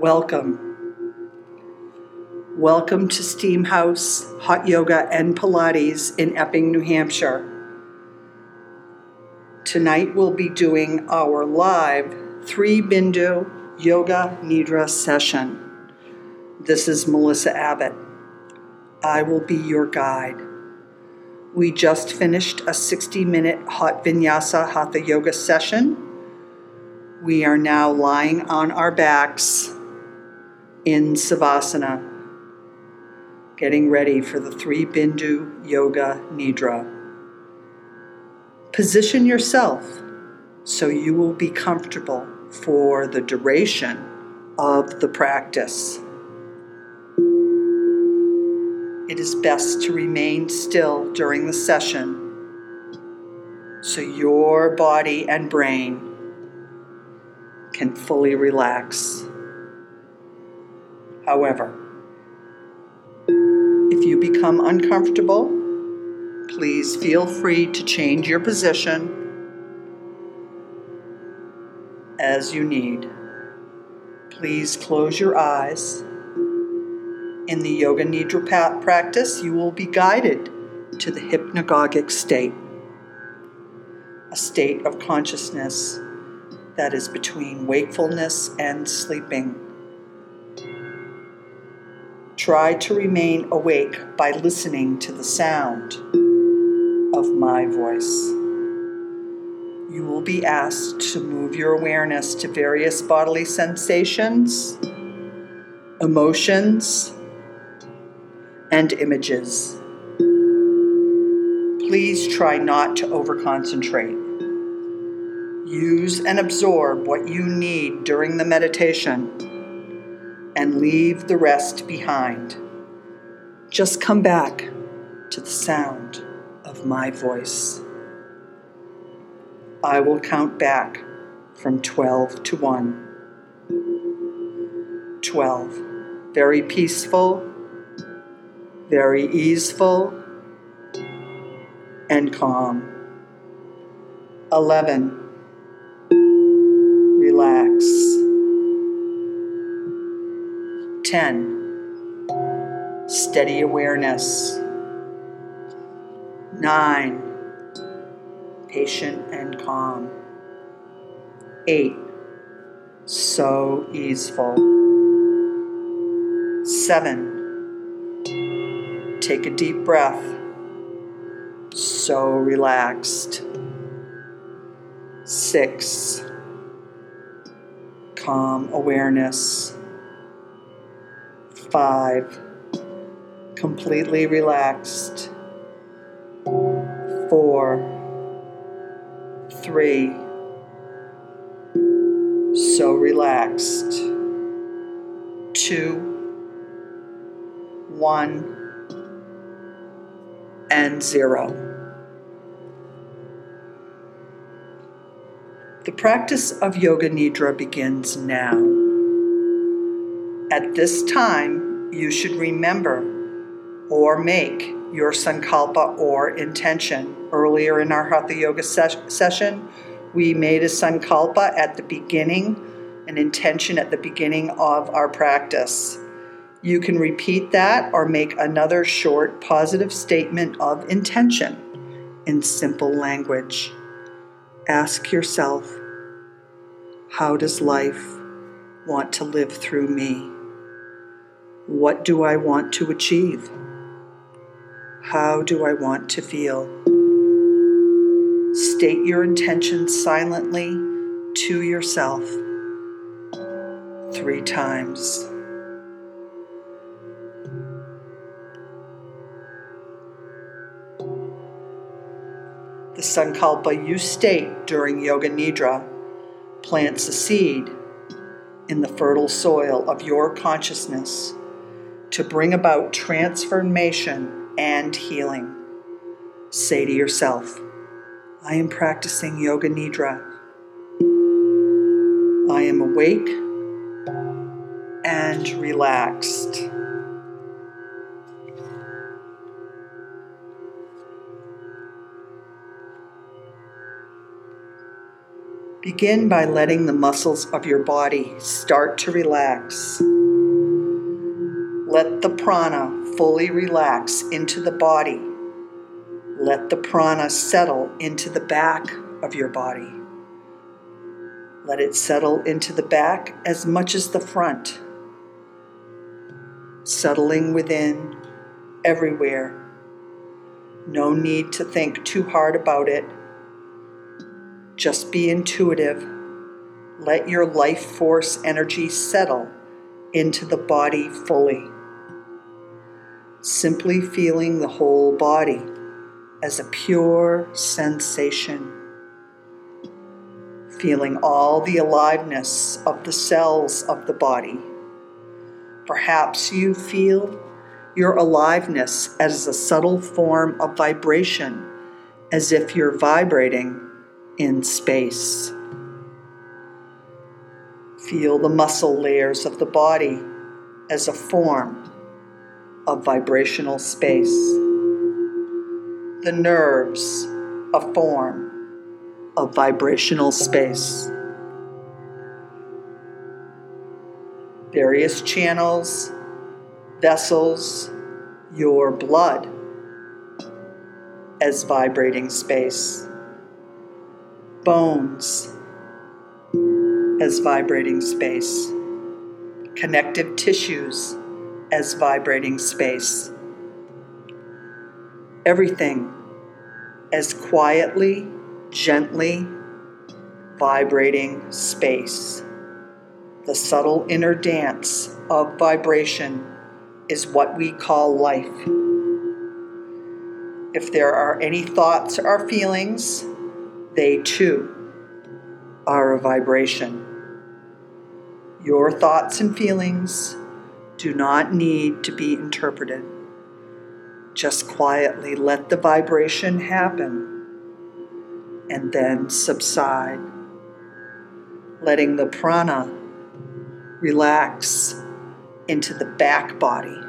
Welcome. Welcome to Steam House Hot Yoga and Pilates in Epping, New Hampshire. Tonight we'll be doing our live three Bindu Yoga Nidra session. This is Melissa Abbott. I will be your guide. We just finished a 60 minute hot vinyasa hatha yoga session. We are now lying on our backs in Savasana, getting ready for the three Bindu Yoga Nidra. Position yourself so you will be comfortable for the duration of the practice. It is best to remain still during the session so your body and brain can fully relax. However, if you become uncomfortable, please feel free to change your position as you need. Please close your eyes. In the Yoga Nidra practice, you will be guided to the hypnagogic state, a state of consciousness that is between wakefulness and sleeping. Try to remain awake by listening to the sound of my voice. You will be asked to move your awareness to various bodily sensations, emotions, and images. Please try not to overconcentrate. Use and absorb what you need during the meditation and leave the rest behind. Just come back to the sound of my voice. I will count back from 12 to 1. 12. Very peaceful, very easeful, and calm. 11. 10. Steady awareness. 9. Patient and calm. 8. So easeful. 7 Take a deep breath. So relaxed. Six. Calm awareness. Five. Completely relaxed. Four. Three. So relaxed. Two. One and zero. The practice of Yoga Nidra begins now. At this time, you should remember or make your sankalpa or intention. Earlier in our Hatha Yoga ses- session, we made a sankalpa at the beginning, an intention at the beginning of our practice. You can repeat that or make another short positive statement of intention in simple language. Ask yourself, how does life want to live through me? What do I want to achieve? How do I want to feel? State your intention silently to yourself three times. The sankalpa you state during Yoga Nidra plants a seed in the fertile soil of your consciousness to bring about transformation and healing. Say to yourself, I am practicing Yoga Nidra. I am awake and relaxed. Begin by letting the muscles of your body start to relax. Let the prana fully relax into the body. Let the prana settle into the back of your body. Let it settle into the back as much as the front, settling within everywhere. No need to think too hard about it. Just be intuitive. Let your life force energy settle into the body fully. Simply feeling the whole body as a pure sensation. Feeling all the aliveness of the cells of the body. Perhaps you feel your aliveness as a subtle form of vibration, as if you're vibrating in space. Feel the muscle layers of the body as a form of vibrational space. The nerves, a form of vibrational space. Various channels, vessels, your blood as vibrating space, bones as vibrating space, connective tissues as vibrating space. Everything as quietly, gently vibrating space. The subtle inner dance of vibration is what we call life. If there are any thoughts or feelings, they too are a vibration. Your thoughts and feelings do not need to be interpreted. Just quietly let the vibration happen and then subside, letting the prana relax into the back body,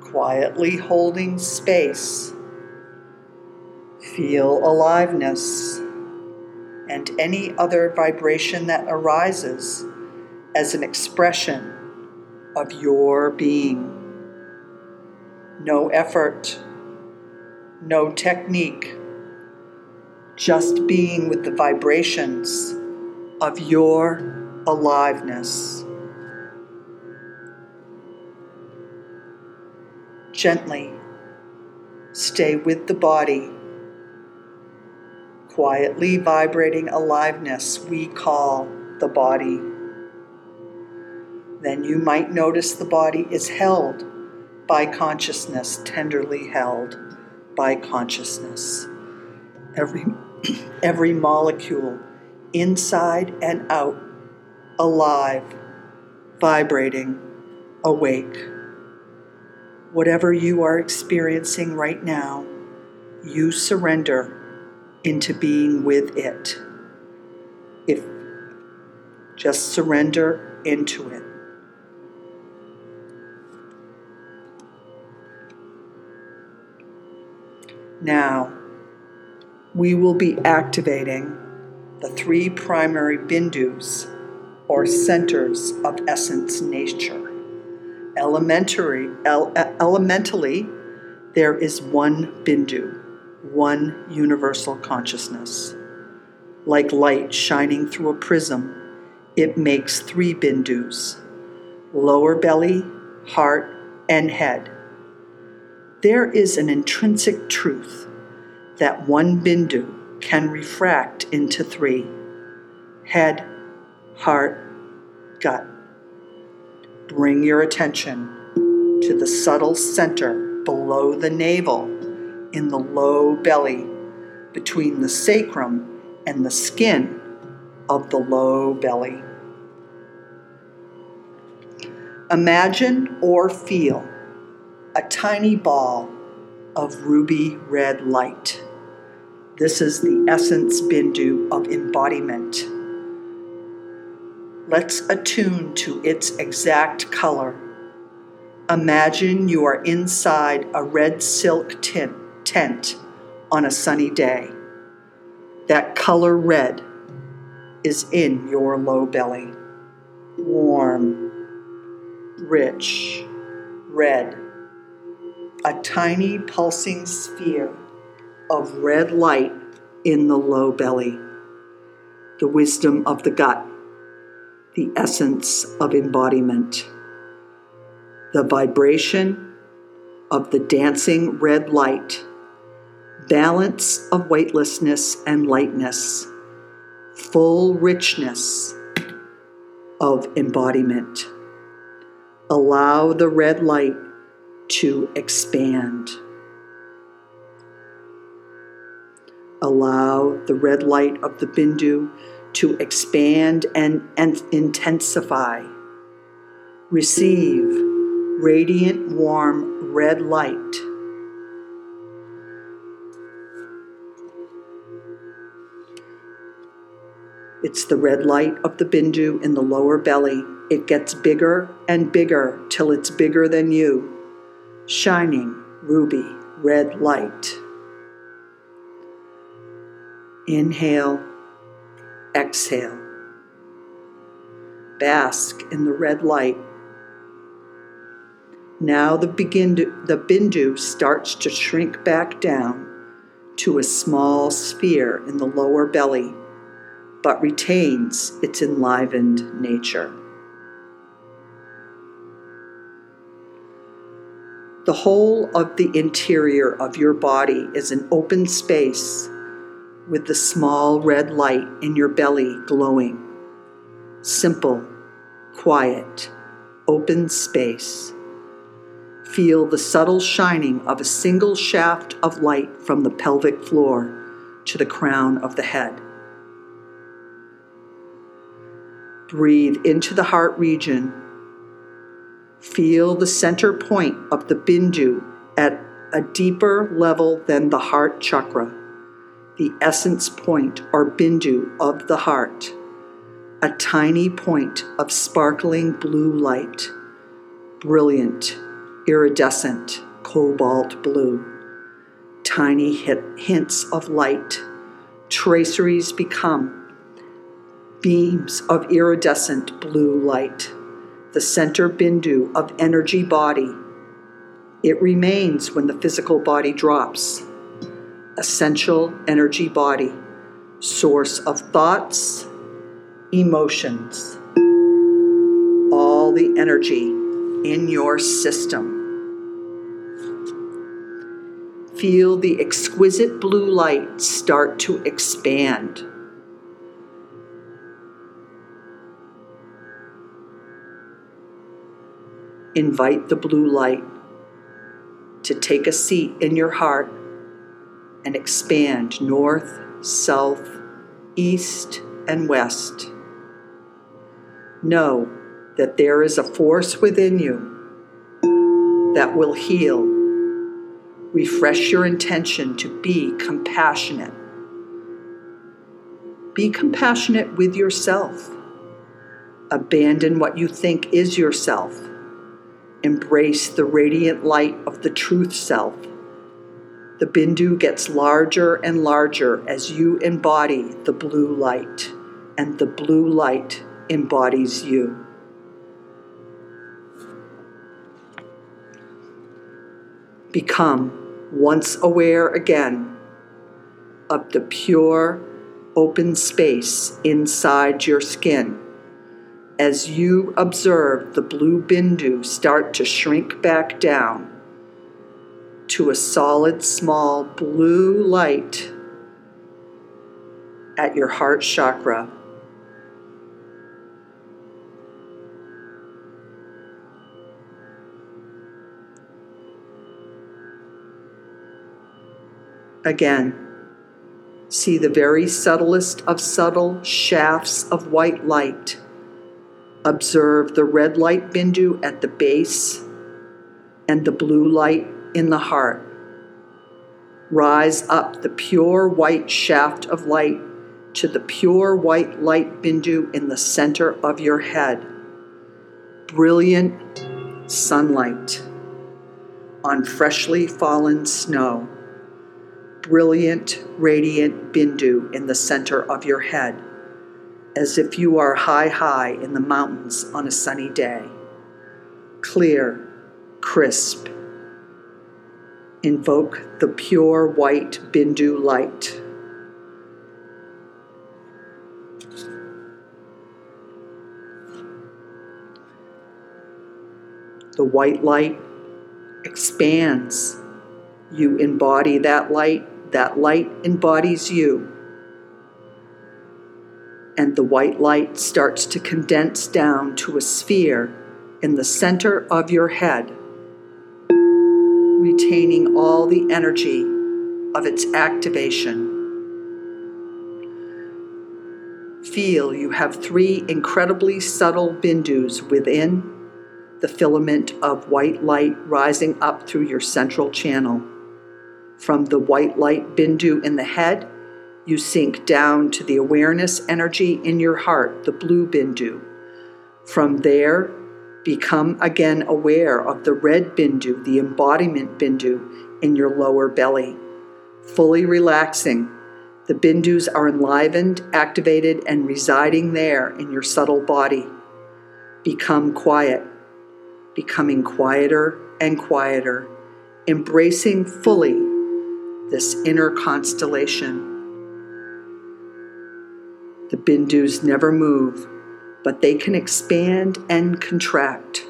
quietly holding space. Feel aliveness and any other vibration that arises as an expression of your being. No effort, no technique, just being with the vibrations of your aliveness. Gently stay with the body, quietly vibrating aliveness we call the body. Then you might notice the body is held by consciousness, tenderly held by consciousness. Every, every molecule, inside and out, alive, vibrating, awake. Whatever you are experiencing right now, you surrender into being with it. If just surrender into it. Now, we will be activating the three primary bindus, or centers of essence nature. Elementary, ele- elementally, there is one bindu, one universal consciousness. Like light shining through a prism, it makes three bindus lower belly, heart, and head. There is an intrinsic truth that one bindu can refract into three head, heart, gut. Bring your attention to the subtle center below the navel in the low belly between the sacrum and the skin of the low belly. Imagine or feel a tiny ball of ruby red light. This is the essence bindu of embodiment. Let's attune to its exact color. Imagine you are inside a red silk tent, tent on a sunny day. That color red is in your low belly. Warm, rich, red. A tiny pulsing sphere of red light in the low belly. The wisdom of the gut, the essence of embodiment. The vibration of the dancing red light, balance of weightlessness and lightness, full richness of embodiment. Allow the red light to expand. Allow the red light of the Bindu to expand and, and intensify. Receive radiant, warm red light. It's the red light of the Bindu in the lower belly. It gets bigger and bigger till it's bigger than you. Shining ruby red light. Inhale, exhale. Bask in the red light. Now the, begin the bindu starts to shrink back down to a small sphere in the lower belly, but retains its enlivened nature. The whole of the interior of your body is an open space with the small red light in your belly glowing. Simple, quiet, open space. Feel the subtle shining of a single shaft of light from the pelvic floor to the crown of the head. Breathe into the heart region. Feel the center point of the bindu at a deeper level than the heart chakra. The essence point or bindu of the heart, a tiny point of sparkling blue light, brilliant, iridescent, cobalt blue, tiny hit, hints of light, traceries become beams of iridescent blue light, the center bindu of energy body. It remains when the physical body drops essential energy body, source of thoughts, emotions, all the energy in your system. Feel the exquisite blue light start to expand. Invite the blue light to take a seat in your heart and expand north, south, east, and west. Know that there is a force within you that will heal. Refresh your intention to be compassionate. Be compassionate with yourself. Abandon what you think is yourself. Embrace the radiant light of the truth self the bindu gets larger and larger as you embody the blue light, and the blue light embodies you. Become once aware again of the pure, open space inside your skin as you observe the blue bindu start to shrink back down to a solid, small blue light at your heart chakra. Again, see the very subtlest of subtle shafts of white light. Observe the red light bindu at the base and the blue light in the heart. Rise up the pure white shaft of light to the pure white light bindu in the center of your head. Brilliant sunlight on freshly fallen snow. brilliant, radiant Bindu in the center of your head, as if you are high, high in the mountains on a sunny day. Clear, crisp. Invoke the pure white Bindu light. The white light expands. You embody that light, that light embodies you. And the white light starts to condense down to a sphere in the center of your head, retaining all the energy of its activation. Feel you have three incredibly subtle bindus within the filament of white light rising up through your central channel. From the white light bindu in the head, you sink down to the awareness energy in your heart, the blue bindu. From there, become again aware of the red bindu, the embodiment bindu, in your lower belly. Fully relaxing, the bindus are enlivened, activated, and residing there in your subtle body. Become quiet becoming quieter and quieter, embracing fully this inner constellation. The bindus never move, but they can expand and contract,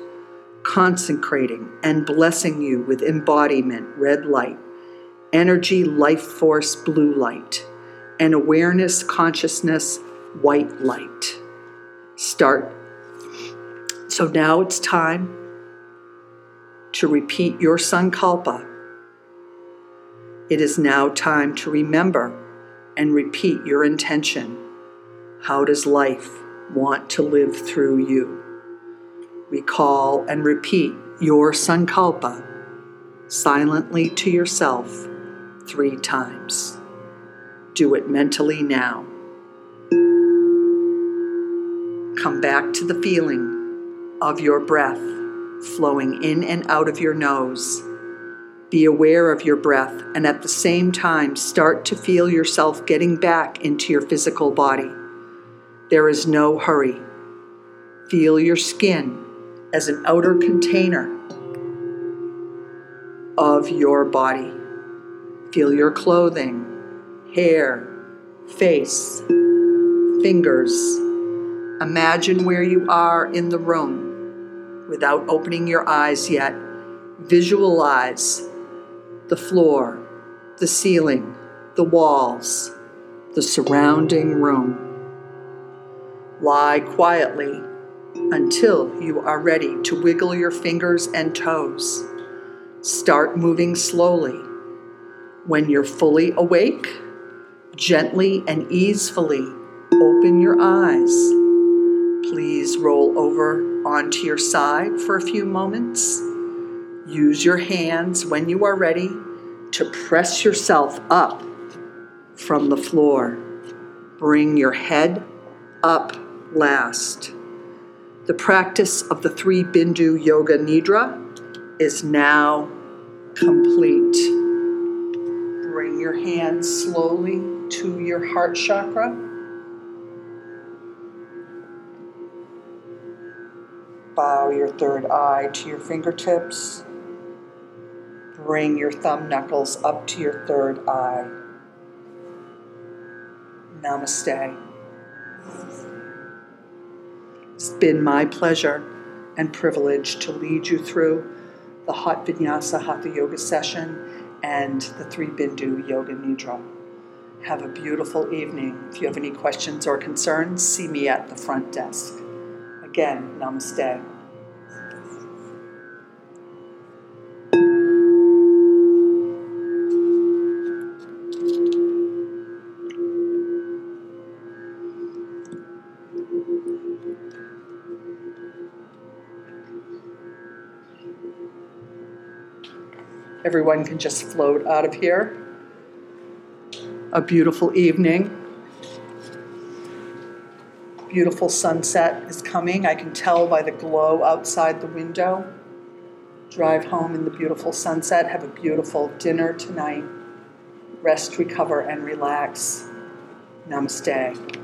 consecrating and blessing you with embodiment, red light, energy, life force, blue light, and awareness, consciousness, white light. Start. So now it's time to repeat your sankalpa. It is now time to remember and repeat your intention. How does life want to live through you? Recall and repeat your sankalpa silently to yourself three times. Do it mentally now. Come back to the feeling of your breath flowing in and out of your nose. Be aware of your breath and at the same time start to feel yourself getting back into your physical body. There is no hurry. Feel your skin as an outer container of your body. Feel your clothing, hair, face, fingers. Imagine where you are in the room without opening your eyes yet, visualize the floor, the ceiling, the walls, the surrounding room. Lie quietly until you are ready to wiggle your fingers and toes. Start moving slowly. When you're fully awake, gently and easefully open your eyes. Please roll over onto your side for a few moments. Use your hands when you are ready to press yourself up from the floor. Bring your head up last. The practice of the three Bindu Yoga Nidra is now complete. Bring your hands slowly to your heart chakra. Bow your third eye to your fingertips. Bring your thumb knuckles up to your third eye. Namaste. It's been my pleasure and privilege to lead you through the Hot Vinyasa Hatha Yoga session and the Three Bindu Yoga Nidra. Have a beautiful evening. If you have any questions or concerns, see me at the front desk. Again, namaste. Everyone can just float out of here. A beautiful evening beautiful sunset is coming. I can tell by the glow outside the window. Drive home in the beautiful sunset, have a beautiful dinner tonight. rest, recover, and relax. Namaste.